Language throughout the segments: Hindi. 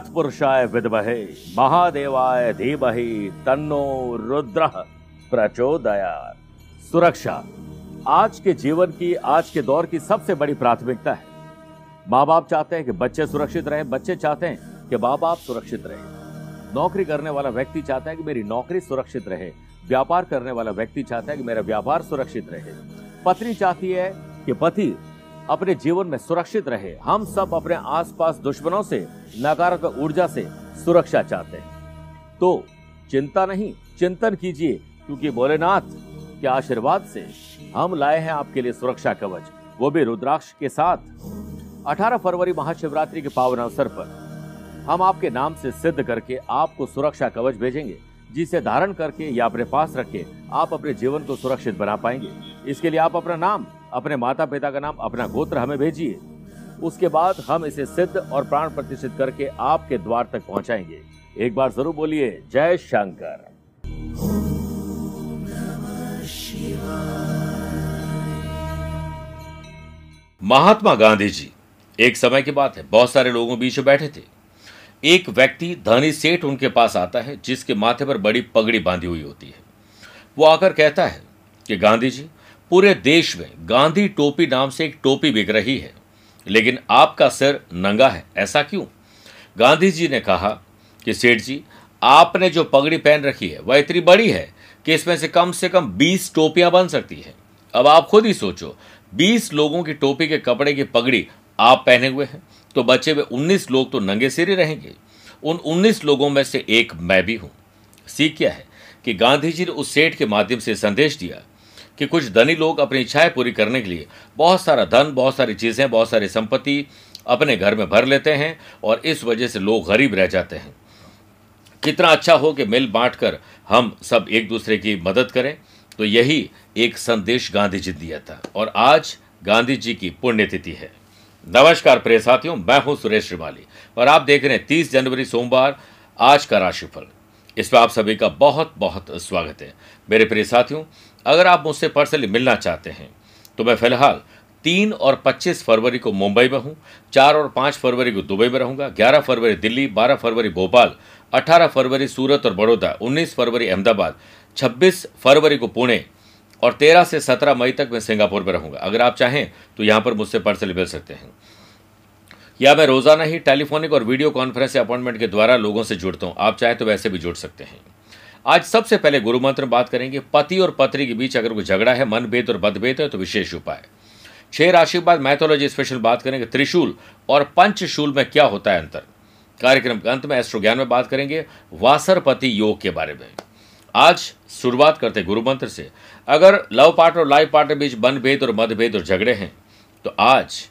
तत्पुरुषाय विद्महे, महादेवाय धीमहि तन्नो रुद्र प्रचोदयात। सुरक्षा, आज के जीवन की, आज के दौर की सबसे बड़ी प्राथमिकता है। माँ बाप चाहते हैं कि बच्चे सुरक्षित रहें, बच्चे चाहते हैं कि माँ बाप सुरक्षित रहें। नौकरी करने वाला व्यक्ति चाहता है कि मेरी नौकरी सुरक्षित रहे। व्यापार करने वाला व्यक्ति चाहता है कि मेरा व्यापार सुरक्षित रहे। पत्नी चाहती है कि पति अपने जीवन में सुरक्षित रहे। हम सब अपने आसपास दुश्मनों से, नकारात्मक ऊर्जा से सुरक्षा चाहते हैं। तो चिंता नहीं, चिंतन कीजिए, क्योंकि भोलेनाथ के आशीर्वाद से हम लाए हैं आपके लिए सुरक्षा कवच। वो भी रुद्राक्ष के साथ। 18 फरवरी महाशिवरात्रि के पावन अवसर पर हम आपके नाम से सिद्ध करके आपको सुरक्षा कवच भेजेंगे। जिसे धारण करके या अपने पास रख के आप अपने जीवन को सुरक्षित बना पाएँगे। इसके लिए आप अपना नाम, अपने माता पिता का नाम, अपना गोत्र हमें भेजिए। उसके बाद हम इसे सिद्ध और प्राण प्रतिष्ठित करके आपके द्वार तक पहुंचाएँगे। एक बार ज़रूर बोलिए, जय शंकर। महात्मा गांधी जी, एक समय की बात है, बहुत सारे लोगों बीच बैठे थे। एक व्यक्ति धनी सेठ उनके पास आता है, जिसके माथे पर बड़ी पगड़ी बांधी हुई होती है। वो आकर कहता है कि गांधी जी पूरे देश में गांधी टोपी नाम से एक टोपी बिक रही है, लेकिन आपका सिर नंगा है, ऐसा क्यों? गांधी जी ने कहा कि सेठ जी, आपने जो पगड़ी पहन रखी है, वह इतनी बड़ी है कि इसमें से कम से कम बीस टोपियाँ बन सकती है। अब आप खुद ही सोचो, बीस लोगों की टोपी के कपड़े की पगड़ी आप पहने हुए हैं तो बचे हुए उन्नीस लोग तो नंगे सिर ही रहेंगे। उन उन्नीस लोगों में से एक मैं भी हूँ। सीख क्या है कि गांधी जी ने उस सेठ के माध्यम से संदेश दिया कि कुछ धनी लोग अपनी इच्छाएँ पूरी करने के लिए बहुत सारा धन, बहुत सारी चीज़ें, बहुत सारी संपत्ति अपने घर में भर लेते हैं और इस वजह से लोग गरीब रह जाते हैं। कितना अच्छा हो कि मिल बांट कर हम सब एक दूसरे की मदद करें। तो यही एक संदेश गांधी जी दिया था और आज गांधी जी की पुण्यतिथि है। नमस्कार प्रिय साथियों, मैं हूँ सुरेश श्रीमाली और आप देख रहे हैं तीस जनवरी सोमवार, आज का राशिफल। इसमें आप सभी का बहुत बहुत स्वागत है। मेरे प्रिय साथियों, अगर आप मुझसे पर्सनली मिलना चाहते हैं तो मैं फ़िलहाल तीन और पच्चीस फरवरी को मुंबई में हूँ, चार और पाँच फरवरी को दुबई में रहूँगा, ग्यारह फरवरी दिल्ली, बारह फरवरी भोपाल, अठारह फरवरी सूरत और बड़ौदा, उन्नीस फरवरी अहमदाबाद, छब्बीस फरवरी को पुणे और तेरह से सत्रह मई तक मैं सिंगापुर में रहूँगा। अगर आप चाहें तो यहाँ पर मुझसे पर्सनली मिल सकते हैं। या मैं रोज़ाना ही टेलीफोनिक और वीडियो कॉन्फ्रेंस अपॉइंटमेंट के द्वारा लोगों से जुड़ता हूँ। आप चाहें तो वैसे भी जुड़ सकते हैं। आज सबसे पहले गुरु मंत्र बात करेंगे। पति और पत्नी के बीच अगर कोई झगड़ा है, मनभेद और मतभेद है तो विशेष उपाय। छह राशि के बाद मैथोलॉजी स्पेशल बात करेंगे। त्रिशूल और पंचशूल में क्या होता है अंतर? कार्यक्रम के अंत में एस्ट्रो ज्ञान में बात करेंगे। वासरपति योग के बारे में। आज शुरुआत करते गुरु मंत्र से। अगर लव पार्टनर और लाइफ पार्टनर बीच मनभेद और मतभेद और झगड़े हैं तो आज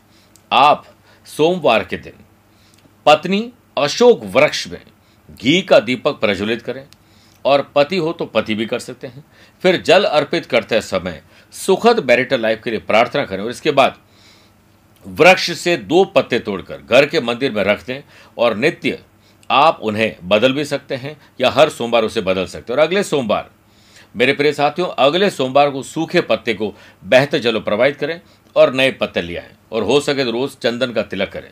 आप सोमवार के दिन पत्नी अशोक वृक्ष में घी का दीपक प्रज्वलित करें और पति हो तो पति भी कर सकते हैं। फिर जल अर्पित करते समय सुखद मैरिटल लाइफ के लिए प्रार्थना करें और इसके बाद वृक्ष से दो पत्ते तोड़कर घर के मंदिर में रख दें और नित्य आप उन्हें बदल भी सकते हैं या हर सोमवार उसे बदल सकते हैं। और अगले सोमवार मेरे प्रिय साथियों, अगले सोमवार को सूखे पत्ते को बहते जलो प्रवाहित करें और नए पत्ते ले आएँ और हो सके तो रोज चंदन का तिलक करें।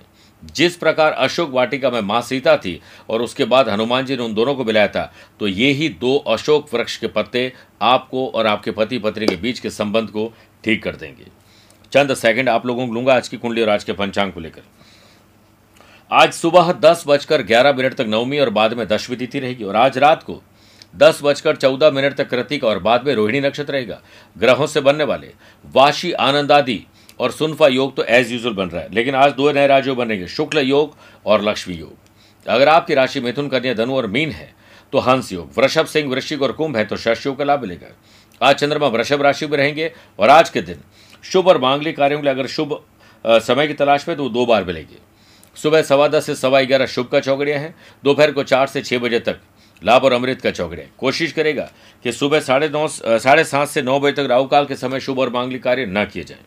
जिस प्रकार अशोक वाटिका में माँ सीता थी और उसके बाद हनुमान जी ने उन दोनों को मिलाया था तो ये ही दो अशोक वृक्ष के पत्ते आपको और आपके पति पत्नी के बीच के संबंध को ठीक कर देंगे। चंद सेकंड आप लोगों को लूँगा आज की कुंडली और आज के पंचांग को लेकर। आज सुबह दस बजकर ग्यारह मिनट तक नवमी और बाद में दशमी तिथि रहेगी और आज रात को दस बजकर चौदह मिनट तक कृतिक और बाद में रोहिणी नक्षत्र रहेगा। ग्रहों से बनने वाले वाशी आनंद आदि और सुनफा योग तो एज यूजल बन रहा है। लेकिन आज दो नए राज्यों बनेंगे शुक्ल योग और लक्ष्मी योग। अगर आपकी राशि मिथुन, कन्या, धनु और मीन है तो हंस योग। वृषभ, सिंह, वृश्चिक और कुंभ है तो शश योग का लाभ मिलेगा। आज चंद्रमा वृषभ राशि में रहेंगे और आज के दिन शुभ और मांगलिक कार्यों के लिए अगर शुभ समय की तलाश में तो वो दो बार मिलेगी। सुबह सवा दस से सवा ग्यारह शुभ का चौकड़िया है। दोपहर को चार से छः बजे तक लाभ और अमृत का चौकड़े कोशिश करेगा कि सुबह साढ़े नौ साढ़े सात से नौ बजे तक राहुकाल के समय शुभ और मांगलिक कार्य न किए जाएँ।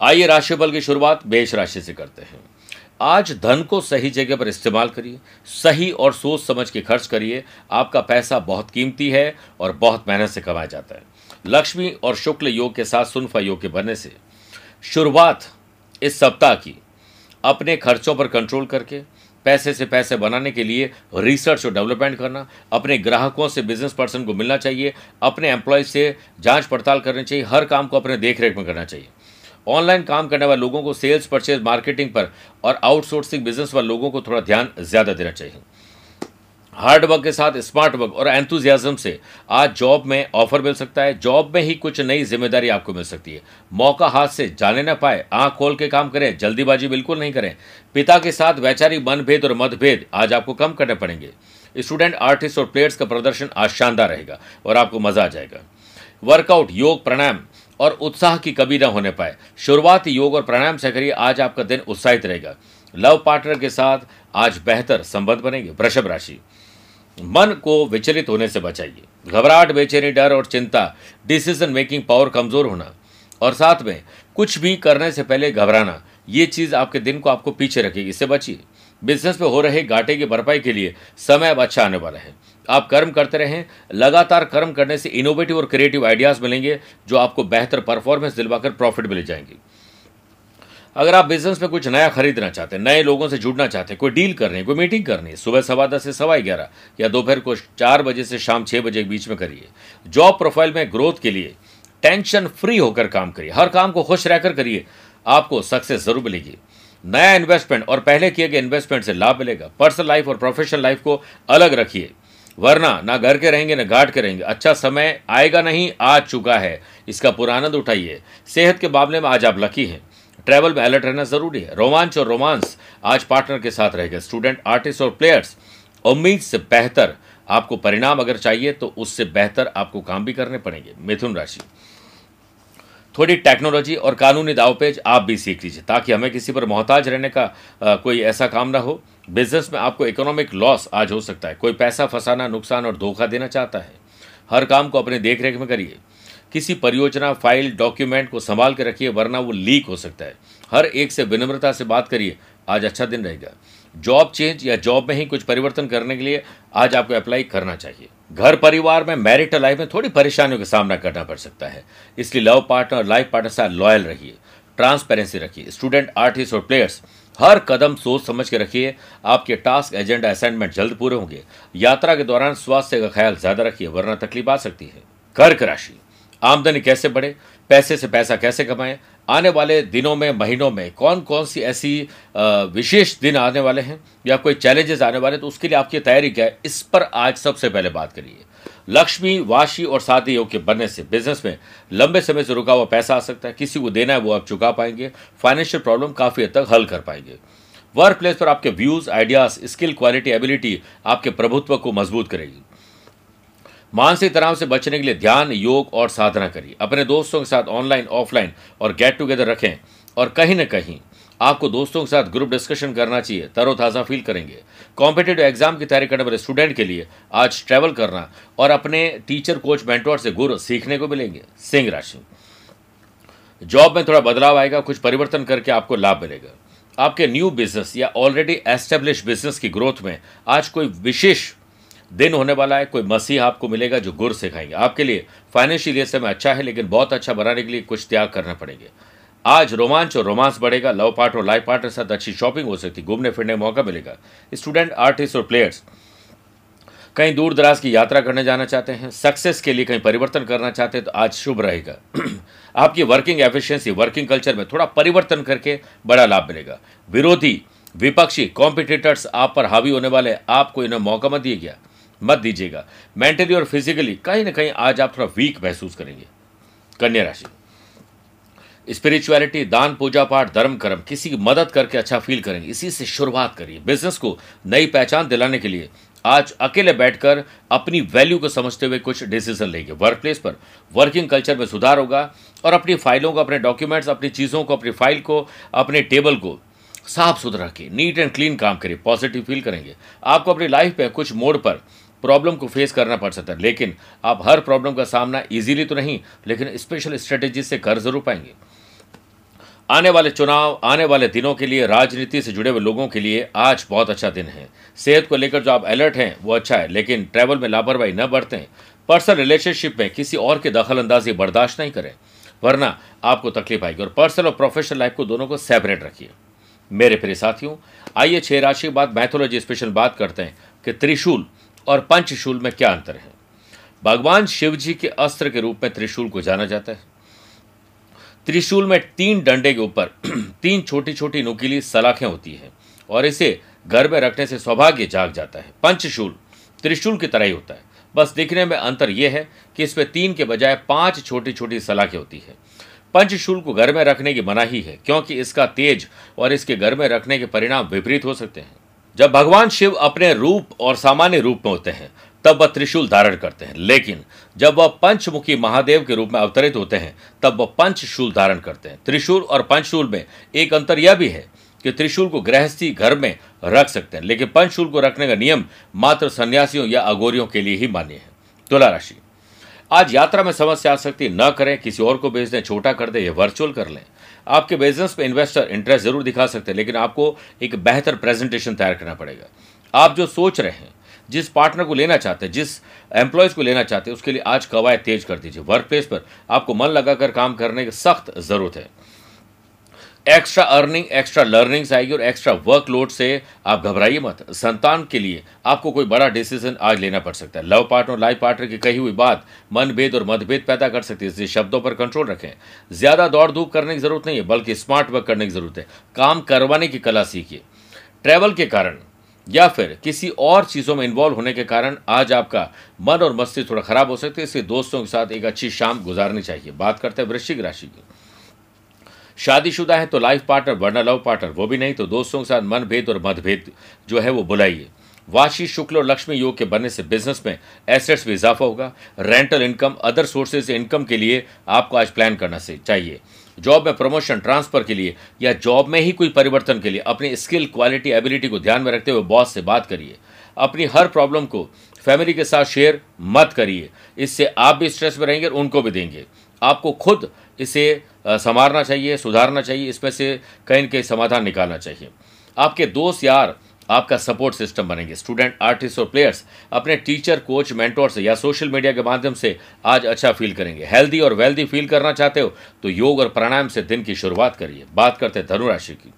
आइए राशिफल की शुरुआत मेष राशि से करते हैं। आज धन को सही जगह पर इस्तेमाल करिए, सही और सोच समझ के खर्च करिए। आपका पैसा बहुत कीमती है और बहुत मेहनत से कमाया जाता है। लक्ष्मी और शुक्ल योग के साथ सुनफा योग के बनने से शुरुआत इस सप्ताह की अपने खर्चों पर कंट्रोल करके पैसे से पैसे बनाने के लिए रिसर्च और डेवलपमेंट करना, अपने ग्राहकों से बिज़नेस पर्सन को मिलना चाहिए, अपने एम्प्लॉय से जाँच पड़ताल करनी चाहिए, हर काम को अपने देख रेख में करना चाहिए। ऑनलाइन काम करने वाले लोगों को सेल्स परचेज मार्केटिंग पर और आउटसोर्सिंग बिज़नेस वाले लोगों को थोड़ा ध्यान ज़्यादा देना चाहिए। हार्ड वर्क के साथ, स्मार्ट वर्क और एंथुजियाज्म से आज जॉब में ऑफ़र मिल सकता है। जॉब में ही कुछ नई ज़िम्मेदारी आपको मिल सकती है। मौका हाथ से जाने ना पाए, आँख खोल के काम करें, जल्दीबाजी बिल्कुल नहीं करें। पिता के साथ वैचारिक मनभेद और मतभेद आज आपको कम करने पड़ेंगे। स्टूडेंट आर्टिस्ट और प्लेयर्स का प्रदर्शन आज शानदार रहेगा और आपको मज़ा आ जाएगा। वर्कआउट योग, प्राणायाम और उत्साह की कमी न होने पाए। शुरुआती योग और प्राणायाम से करिए, आज आपका दिन उत्साहित रहेगा। लव पार्टनर के साथ आज बेहतर संबंध बनेंगे। वृषभ राशि। मन को विचलित होने से बचाइए। घबराहट, बेचैनी, डर और चिंता डिसीज़न मेकिंग पावर कमज़ोर होना और साथ में कुछ भी करने से पहले घबराना, ये चीज़ आपके दिन को आपको पीछे रखेगी, इससे बचिए। बिज़नेस में हो रहे घाटे की भरपाई के लिए समय अब अच्छा आने वाला है। आप कर्म करते रहें, लगातार कर्म करने से इनोवेटिव और क्रिएटिव आइडियाज़ मिलेंगे, जो आपको बेहतर परफॉर्मेंस दिलवाकर प्रॉफिट मिल जाएँगे। अगर आप बिज़नेस में कुछ नया खरीदना चाहते हैं, नए लोगों से जुड़ना चाहते हैं, कोई डील करनी है, कोई मीटिंग करनी है, सुबह सवा दस से सवा ग्यारह, या दोपहर को चार बजे से शाम छः बजे के बीच में करिए। जॉब प्रोफ़ाइल में ग्रोथ के लिए टेंशन फ्री होकर काम करिए। हर काम को खुश रहकर करिए। आपको सक्सेस ज़रूर मिलेगी। नया इन्वेस्टमेंट और पहले किए गए इन्वेस्टमेंट से लाभ मिलेगा। पर्सनल लाइफ और प्रोफेशनल लाइफ को अलग रखिए। वरना ना घर के रहेंगे, ना घाट के रहेंगे। अच्छा समय आएगा नहीं, आ चुका है। इसका पूरा आनंद उठाइए। सेहत के मामले में आज आप लकी हैं। ट्रैवल में अलर्ट रहना ज़रूरी है। रोमांच और रोमांस आज पार्टनर के साथ रहेगा स्टूडेंट आर्टिस्ट और प्लेयर्स उम्मीद से बेहतर आपको परिणाम अगर चाहिए तो उससे बेहतर आपको काम भी करने पड़ेंगे। मिथुन राशि। थोड़ी टेक्नोलॉजी और कानूनी दावपेज आप भी सीख लीजिए ताकि हमें किसी पर मोहताज रहने का आ, कोई ऐसा काम ना हो। बिज़नेस में आपको इकोनॉमिक लॉस आज हो सकता है। कोई पैसा फंसाना नुकसान और धोखा देना चाहता है। हर काम को अपने देख रेख में करिए। किसी परियोजना, फ़ाइल, डॉक्यूमेंट को संभाल के रखिए, वरना वो लीक हो सकता है। हर एक से विनम्रता से बात करिए। आज अच्छा दिन रहेगा। जॉब चेंज या जॉब में ही कुछ परिवर्तन करने के लिए आज आपको अप्लाई करना चाहिए। घर परिवार में मैरिटल लाइफ में थोड़ी परेशानियों का सामना करना पड़ सकता है। इसलिए लव पार्टनर और लाइफ पार्टनर से लॉयल रहिए। ट्रांसपेरेंसी रखिए। स्टूडेंट, आर्टिस्ट और प्लेयर्स, हर कदम सोच समझ के रखिए। आपके टास्क, एजेंडा, असाइनमेंट जल्द पूरे होंगे। यात्रा के दौरान स्वास्थ्य का ख्याल ज़्यादा रखिए, वरना तकलीफ़ आ सकती है। कर्क राशि। आमदनी कैसे बढ़े, पैसे से पैसा कैसे कमाएँ, आने वाले दिनों में, महीनों में कौन कौन सी ऐसी विशेष दिन आने वाले हैं या कोई चैलेंजेस आने वाले तो उसके लिए आपकी तैयारी क्या है? इस पर आज सबसे पहले बात करिए। लक्ष्मी, वाशी और शादी योग के बनने से बिज़नेस में लंबे समय से रुका हुआ पैसा आ सकता है, किसी को देना है वो आप चुका पाएँगे फाइनेंशियल प्रॉब्लम काफ़ी हद तक हल कर पाएँगे। वर्क प्लेस पर आपके views ideas skill quality ability आपके प्रभुत्व को मज़बूत करेगी। मानसिक तनाव से बचने के लिए ध्यान, योग और साधना करिए। अपने दोस्तों के साथ ऑनलाइन ऑफलाइन और गेट टुगेदर रखें और कहीं ना कहीं आपको दोस्तों के साथ ग्रुप डिस्कशन करना चाहिए, तरोताज़ा फील करेंगे। कॉम्पिटेटिव एग्ज़ाम की तैयारी करने वाले स्टूडेंट के लिए आज ट्रैवल करना और अपने टीचर कोच मेंटोर से गुरु सीखने को मिलेंगे। सिंह राशि। जॉब में थोड़ा बदलाव आएगा, कुछ परिवर्तन करके आपको लाभ मिलेगा। आपके न्यू बिज़नेस या ऑलरेडी एस्टेब्लिश बिज़नेस की ग्रोथ में आज कोई विशेष दिन होने वाला है, कोई मसीह आपको मिलेगा जो गुर सिखाएँगे। आपके लिए फाइनेंशियल समय अच्छा है, लेकिन बहुत अच्छा बनाने के लिए कुछ त्याग करना पड़ेंगे। आज रोमांच और रोमांस बढ़ेगा, लव पार्ट और लाइफ पार्ट के साथ अच्छी शॉपिंग हो सकती, घूमने फिरने का मौका मिलेगा। स्टूडेंट आर्टिस्ट और प्लेयर्स कहीं दूर दराज की यात्रा करने जाना चाहते हैं सक्सेस के लिए कहीं परिवर्तन करना चाहते हैं तो आज शुभ रहेगा। आपकी वर्किंग एफिशिएंसी वर्किंग कल्चर में थोड़ा परिवर्तन करके बड़ा लाभ मिलेगा। विरोधी, विपक्षी कॉम्पिटिटर्स आप पर हावी होने वाले, आपको इन्हें मौका मत दिया गया। मत दीजिएगा। मेंटली और फिजिकली कहीं ना कहीं आज आप थोड़ा वीक महसूस करेंगे। कन्या राशि। स्पिरिचुअलिटी दान, पूजा पाठ, धर्म, कर्म, किसी की मदद करके अच्छा फील करेंगे। इसी से शुरुआत करिए। बिज़नेस को नई पहचान दिलाने के लिए आज अकेले बैठकर अपनी वैल्यू को समझते हुए कुछ डिसीज़न लेंगे। वर्क प्लेस पर वर्किंग कल्चर में सुधार होगा और अपनी फाइलों को, अपने डॉक्यूमेंट्स अपनी चीज़ों को, अपनी फ़ाइल को, अपने टेबल को साफ़ सुथरा रखिए। नीट एंड क्लीन काम करिए। पॉजिटिव फील करेंगे। आपको अपनी लाइफ में कुछ मोड पर प्रॉब्लम को फेस करना पड़ सकता है। लेकिन आप हर प्रॉब्लम का सामना इजीली तो नहीं, लेकिन स्पेशल स्ट्रेटेजी से कर ज़रूर पाएँगे। आने वाले चुनाव, आने वाले दिनों के लिए, राजनीति से जुड़े हुए लोगों के लिए आज बहुत अच्छा दिन है। सेहत को लेकर जो आप अलर्ट हैं, वो अच्छा है, लेकिन ट्रैवल में लापरवाही न बरतें। पर्सनल रिलेशनशिप में किसी और की दखल अंदाजी बर्दाश्त नहीं करें, वरना आपको तकलीफ़ आएगी। और पर्सनल और प्रोफेशनल लाइफ को दोनों को सेपरेट रखिए। मेरे प्रिय साथियों, आइए छह राशि के बाद मैथोलॉजी स्पेशल बात करते हैं कि त्रिशूल और पंचशूल में क्या अंतर है? भगवान शिव जी के अस्त्र के रूप में त्रिशूल को जाना जाता है। त्रिशूल में तीन डंडे के ऊपर तीन छोटी छोटी नुकीली सलाखें होती हैं और इसे घर में रखने से सौभाग्य जाग जाता है। पंचशूल त्रिशूल की तरह ही होता है। बस दिखने में अंतर यह है कि इसमें तीन के बजाय पाँच छोटी छोटी सलाखें होती है। पंचशूल को घर में रखने की मनाही है, क्योंकि इसका तेज और इसके घर में रखने के परिणाम विपरीत हो सकते हैं। जब भगवान शिव अपने रूप और सामान्य रूप में होते हैं, तब वह त्रिशूल धारण करते हैं। लेकिन जब वह पंचमुखी महादेव के रूप में अवतरित होते हैं, तब वह पंचशूल धारण करते हैं। त्रिशूल और पंचशूल में एक अंतर यह भी है कि त्रिशूल को गृहस्थी घर में रख सकते हैं, लेकिन पंचशूल को रखने का नियम मात्र सन्यासियों या अगोरियों के लिए ही मान्य है। तुला राशि। आज यात्रा में समस्या आ सकती न करें, किसी और को भेज दें, छोटा कर दें या वर्चुअल कर लें। आपके बिज़नेस में इन्वेस्टर इंटरेस्ट ज़रूर दिखा सकते हैं, लेकिन आपको एक बेहतर प्रेजेंटेशन तैयार करना पड़ेगा। आप जो सोच रहे हैं, जिस पार्टनर को लेना चाहते हैं, जिस एम्प्लॉयज़ को लेना चाहते हैं, उसके लिए आज कवायद तेज कर दीजिए। वर्क प्लेस पर आपको मन लगाकर काम करने की सख्त ज़रूरत है। एक्स्ट्रा अर्निंग एक्स्ट्रा लर्निंग्स आएगी और एक्स्ट्रा वर्कलोड से आप घबराइए मत। संतान के लिए आपको कोई बड़ा डिसीज़न आज लेना पड़ सकता है। लव पार्टनर लाइफ पार्टनर की कही हुई बात मनभेद और मतभेद पैदा कर सकती है, इसलिए शब्दों पर कंट्रोल रखें। ज़्यादा दौड़ धूप करने की ज़रूरत नहीं है, बल्कि स्मार्ट वर्क करने की ज़रूरत है। काम करवाने की कला सीखिए। ट्रैवल के कारण या फिर किसी और चीज़ों में इन्वॉल्व होने के कारण आज आपका मन और मस्तिष्क थोड़ा खराब हो सकती है, इसलिए दोस्तों के साथ एक अच्छी शाम गुजारनी चाहिए। बात करते हैं वृश्चिक राशि की। शादीशुदा है तो लाइफ पार्टनर, वरना लव पार्टनर, वो भी नहीं तो दोस्तों के साथ मनभेद और मतभेद जो है वो बुलाइए। वाशी, शुक्ल और लक्ष्मी योग के बनने से बिज़नेस में एसेट्स में इजाफा होगा। Rental income other sources income के लिए आपको आज प्लान करना से चाहिए। जॉब में प्रमोशन ट्रांसफ़र के लिए या जॉब में ही कोई परिवर्तन के लिए अपनी स्किल क्वालिटी एबिलिटी को ध्यान में रखते हुए बॉस से बात करिए। अपनी हर प्रॉब्लम को फैमिली के साथ शेयर मत करिए। इससे आप भी स्ट्रेस में रहेंगे और उनको भी देंगे। आपको खुद इसे संवारना चाहिए, सुधारना चाहिए, इसमें से कहीं न कहीं समाधान निकालना चाहिए। आपके दोस्त यार, आपका सपोर्ट सिस्टम बनेंगे। स्टूडेंट आर्टिस्ट और प्लेयर्स अपने टीचर कोच मेंटोर से या सोशल मीडिया के माध्यम से आज अच्छा फील करेंगे। हेल्दी और वेल्दी फील करना चाहते हो तो योग और प्राणायाम से दिन की शुरुआत करिए। बात करते हैं धनुराशि की।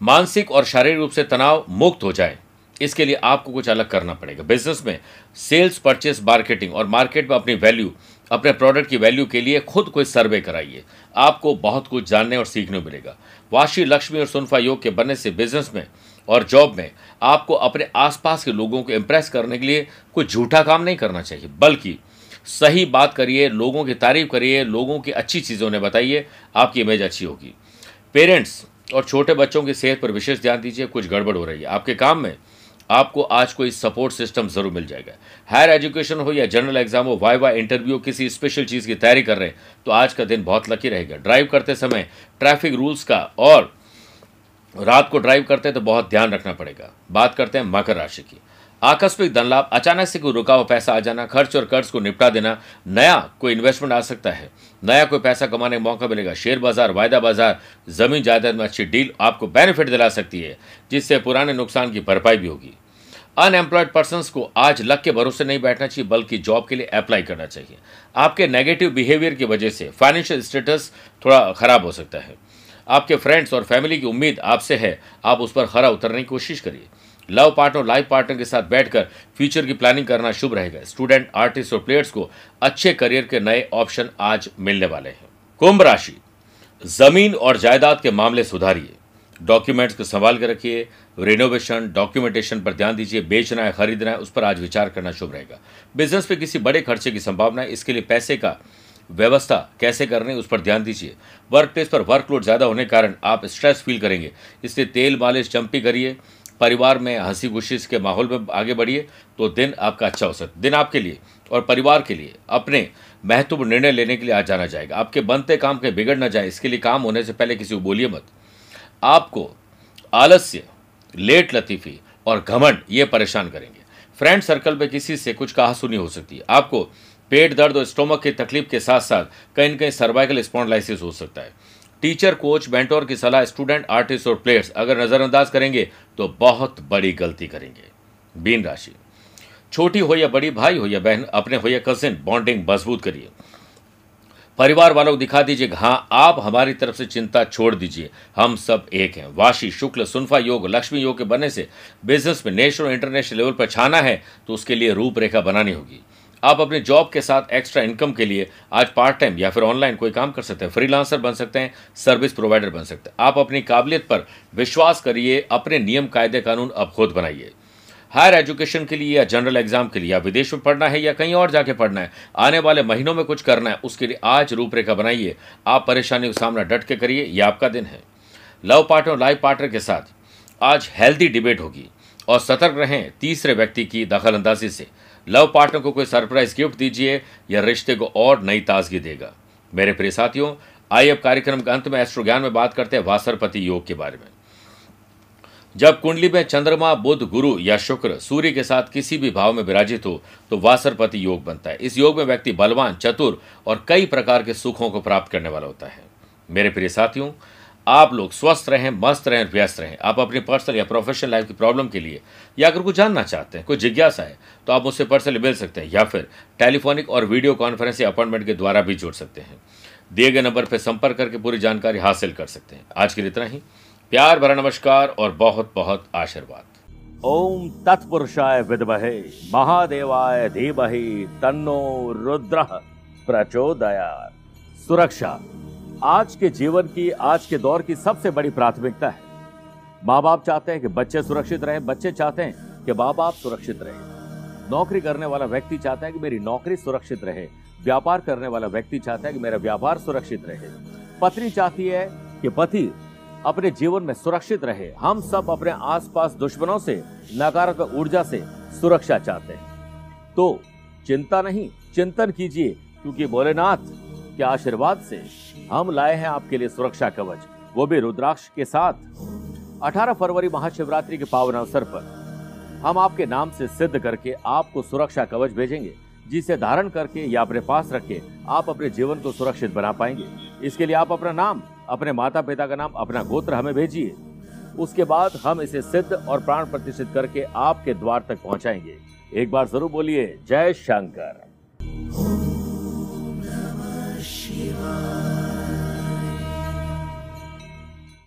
मानसिक और शारीरिक रूप से तनाव मुक्त हो जाए, इसके लिए आपको कुछ अलग करना पड़ेगा। बिज़नेस में सेल्स परचेस मार्केटिंग और मार्केट में अपनी वैल्यू अपने प्रोडक्ट की वैल्यू के लिए खुद कोई सर्वे कराइए। आपको बहुत कुछ जानने और सीखने मिलेगा। वाशी, लक्ष्मी और सुनफा योग के बनने से बिज़नेस में और जॉब में आपको अपने आसपास के लोगों को इम्प्रेस करने के लिए कोई झूठा काम नहीं करना चाहिए। बल्कि सही बात करिए, लोगों की तारीफ़ करिए, लोगों की अच्छी चीज़ों ने बताइए, आपकी इमेज अच्छी होगी। पेरेंट्स और छोटे बच्चों की सेहत पर विशेष ध्यान दीजिए, कुछ गड़बड़ हो रही है। आपके काम में आपको आज कोई सपोर्ट सिस्टम ज़रूर मिल जाएगा। हायर एजुकेशन हो या जनरल एग्ज़ाम हो वाई वाई इंटरव्यू किसी स्पेशल चीज़ की तैयारी कर रहे हैं तो आज का दिन बहुत लकी रहेगा। ड्राइव करते समय ट्रैफ़िक रूल्स का और रात को ड्राइव करते हैं तो बहुत ध्यान रखना पड़ेगा। बात करते हैं मकर राशि की। आकस्मिक धन लाभ अचानक से कोई रुका हुआ पैसा आ जाना, खर्च और कर्ज को निपटा देना, नया कोई इन्वेस्टमेंट आ सकता है। नया कोई पैसा कमाने का मौका मिलेगा। शेयर बाज़ार, वायदा बाज़ार, ज़मीन जायदाद में अच्छी डील आपको बेनिफिट दिला सकती है, जिससे पुराने नुकसान की भरपाई भी होगी। अनएम्प्लॉयड पर्सन को आज लक के भरोसे नहीं बैठना चाहिए, बल्कि जॉब के लिए अप्लाई करना चाहिए। आपके नेगेटिव बिहेवियर की वजह से फाइनेंशियल स्टेटस थोड़ा खराब हो सकता है। आपके फ्रेंड्स और फैमिली की उम्मीद आपसे है, आप उस पर खरा उतरने की कोशिश करिए। लव पार्टनर लाइफ पार्टनर के साथ बैठकर फ्यूचर की प्लानिंग करना शुभ रहेगा। स्टूडेंट आर्टिस्ट और प्लेयर्स को अच्छे करियर के नए ऑप्शन आज मिलने वाले हैं। कुंभ राशि। ज़मीन और जायदाद के मामले सुधारिए। डॉक्यूमेंट्स को संभाल के रखिए। रिनोवेशन डॉक्यूमेंटेशन पर ध्यान दीजिए बेचना है खरीदना है, उस पर आज विचार करना शुभ रहेगा। बिज़नेस पे किसी बड़े खर्चे की संभावना है, इसके लिए पैसे का व्यवस्था कैसे करनी उस पर ध्यान दीजिए। वर्क प्लेस पर वर्कलोड ज़्यादा होने के कारण आप स्ट्रेस फील करेंगे। इसलिए तेल मालिश, चंपी करिए, परिवार में हँसी खुशी के माहौल में आगे बढ़िए तो दिन आपका अच्छा हो सकता, दिन आपके लिए और परिवार के लिए, अपने महत्वपूर्ण निर्णय लेने के लिए आज जाना जाएगा। आपके बनते काम के बिगड़ ना जाए, इसके लिए काम होने से पहले किसी को बोलिए मत। आपको आलस्य लेट लतीफ़ी और घमंड, ये परेशान करेंगे। फ्रेंड सर्कल में किसी से कुछ कहा सुनी हो सकती। है आपको पेट दर्द और स्टोमक की तकलीफ़ के साथ साथ कहीं कहीं सर्वाइकल स्पॉन्डलाइसिस हो सकता है। टीचर कोच बेंटोर की सलाह स्टूडेंट आर्टिस्ट और प्लेयर्स अगर नज़रअंदाज करेंगे तो बहुत बड़ी गलती करेंगे। बीन राशि। छोटी हो या बड़ी, भाई हो या बहन, अपने हो या कजिन बॉन्डिंग मज़बूत करिए। परिवार वालों को दिखा दीजिए हाँ आप हमारी तरफ़ से चिंता छोड़ दीजिए। हम सब एक हैं। वाशी शुक्ल सुनफा योग, लक्ष्मी योग के बनने से बिज़नेस में नेशनल और इंटरनेशनल लेवल पर छाना है तो उसके लिए रूपरेखा बनानी होगी। आप अपने जॉब के साथ एक्स्ट्रा इनकम के लिए आज पार्ट टाइम या फिर ऑनलाइन कोई काम कर सकते हैं। फ्रीलांसर बन सकते हैं सर्विस प्रोवाइडर बन सकते हैं। आप अपनी काबिलियत पर विश्वास करिए, अपने नियम कायदे कानून अब खुद बनाइए। हायर एजुकेशन के लिए या जनरल एग्ज़ाम के लिए या विदेश में पढ़ना है या कहीं और जाके पढ़ना है, आने वाले महीनों में कुछ करना है, उसके लिए आज रूपरेखा बनाइए। आप परेशानी का सामना डट के करिए यह आपका दिन है। लव पार्टनर लाइफ पार्टनर के साथ आज हेल्दी डिबेट होगी और सतर्क रहें तीसरे व्यक्ति की दखल अंदाजी से। लव पार्टनर को कोई सरप्राइज़ गिफ्ट दीजिए या रिश्ते को और नई ताजगी देगा। मेरे प्रिय साथियों, आइए अब कार्यक्रम के अंत में एस्ट्रो ज्ञान में बात करते हैं वासरपति योग के बारे में। जब कुंडली में चंद्रमा, बुध, गुरु या शुक्र सूर्य के साथ किसी भी भाव में विराजित हो तो वासरपति योग बनता है। इस योग में व्यक्ति बलवान, चतुर और कई प्रकार के सुखों को प्राप्त करने वाला होता है। मेरे प्रिय साथियों, आप लोग स्वस्थ रहें, मस्त रहें व्यस्त रहें। आप अपनी पर्सनल या प्रोफेशनल लाइफ की प्रॉब्लम के लिए या अगर कुछ जानना चाहते हैं, कोई जिज्ञासा है तो आप मुझसे पर्सनली मिल सकते हैं या फिर टेलीफोनिक और वीडियो कॉन्फ्रेंस या अपॉइंटमेंट के द्वारा भी जुड़ सकते हैं। दिए गए नंबर पर संपर्क करके पूरी जानकारी हासिल कर सकते हैं। आज के लिए इतना ही। प्यार भरा नमस्कार और बहुत बहुत आशीर्वाद। ओम तत्पुरुषाय विद्महे, महादेवाय धीमहि, तन्नो रुद्र प्रचोदयात्। सुरक्षा, आज के जीवन की, आज के दौर की सबसे बड़ी प्राथमिकता है। माँ बाप चाहते हैं कि बच्चे सुरक्षित रहें, बच्चे चाहते हैं कि माँ बाप सुरक्षित रहें। नौकरी करने वाला व्यक्ति चाहता है कि मेरी नौकरी सुरक्षित रहे। व्यापार करने वाला व्यक्ति चाहता है कि मेरा व्यापार सुरक्षित रहे। पत्नी चाहती है कि पति अपने जीवन में सुरक्षित रहे। हम सब अपने आसपास दुश्मनों से, नकारात्मक ऊर्जा से सुरक्षा चाहते हैं। तो चिंता नहीं, चिंतन कीजिए, क्योंकि भोलेनाथ के आशीर्वाद से हम लाए हैं आपके लिए सुरक्षा कवच। वो भी रुद्राक्ष के साथ। 18 फरवरी महाशिवरात्रि के पावन अवसर पर हम आपके नाम से सिद्ध करके आपको सुरक्षा कवच भेजेंगे, जिसे धारण करके या अपने पास रख के आप अपने जीवन को सुरक्षित बना पाएँगे। इसके लिए आप अपना नाम अपने माता पिता का नाम अपना गोत्र हमें भेजिए। उसके बाद हम इसे सिद्ध और प्राण प्रतिष्ठित करके आपके द्वार तक पहुंचाएँगे। एक बार ज़रूर बोलिए, जय शंकर। Shiva.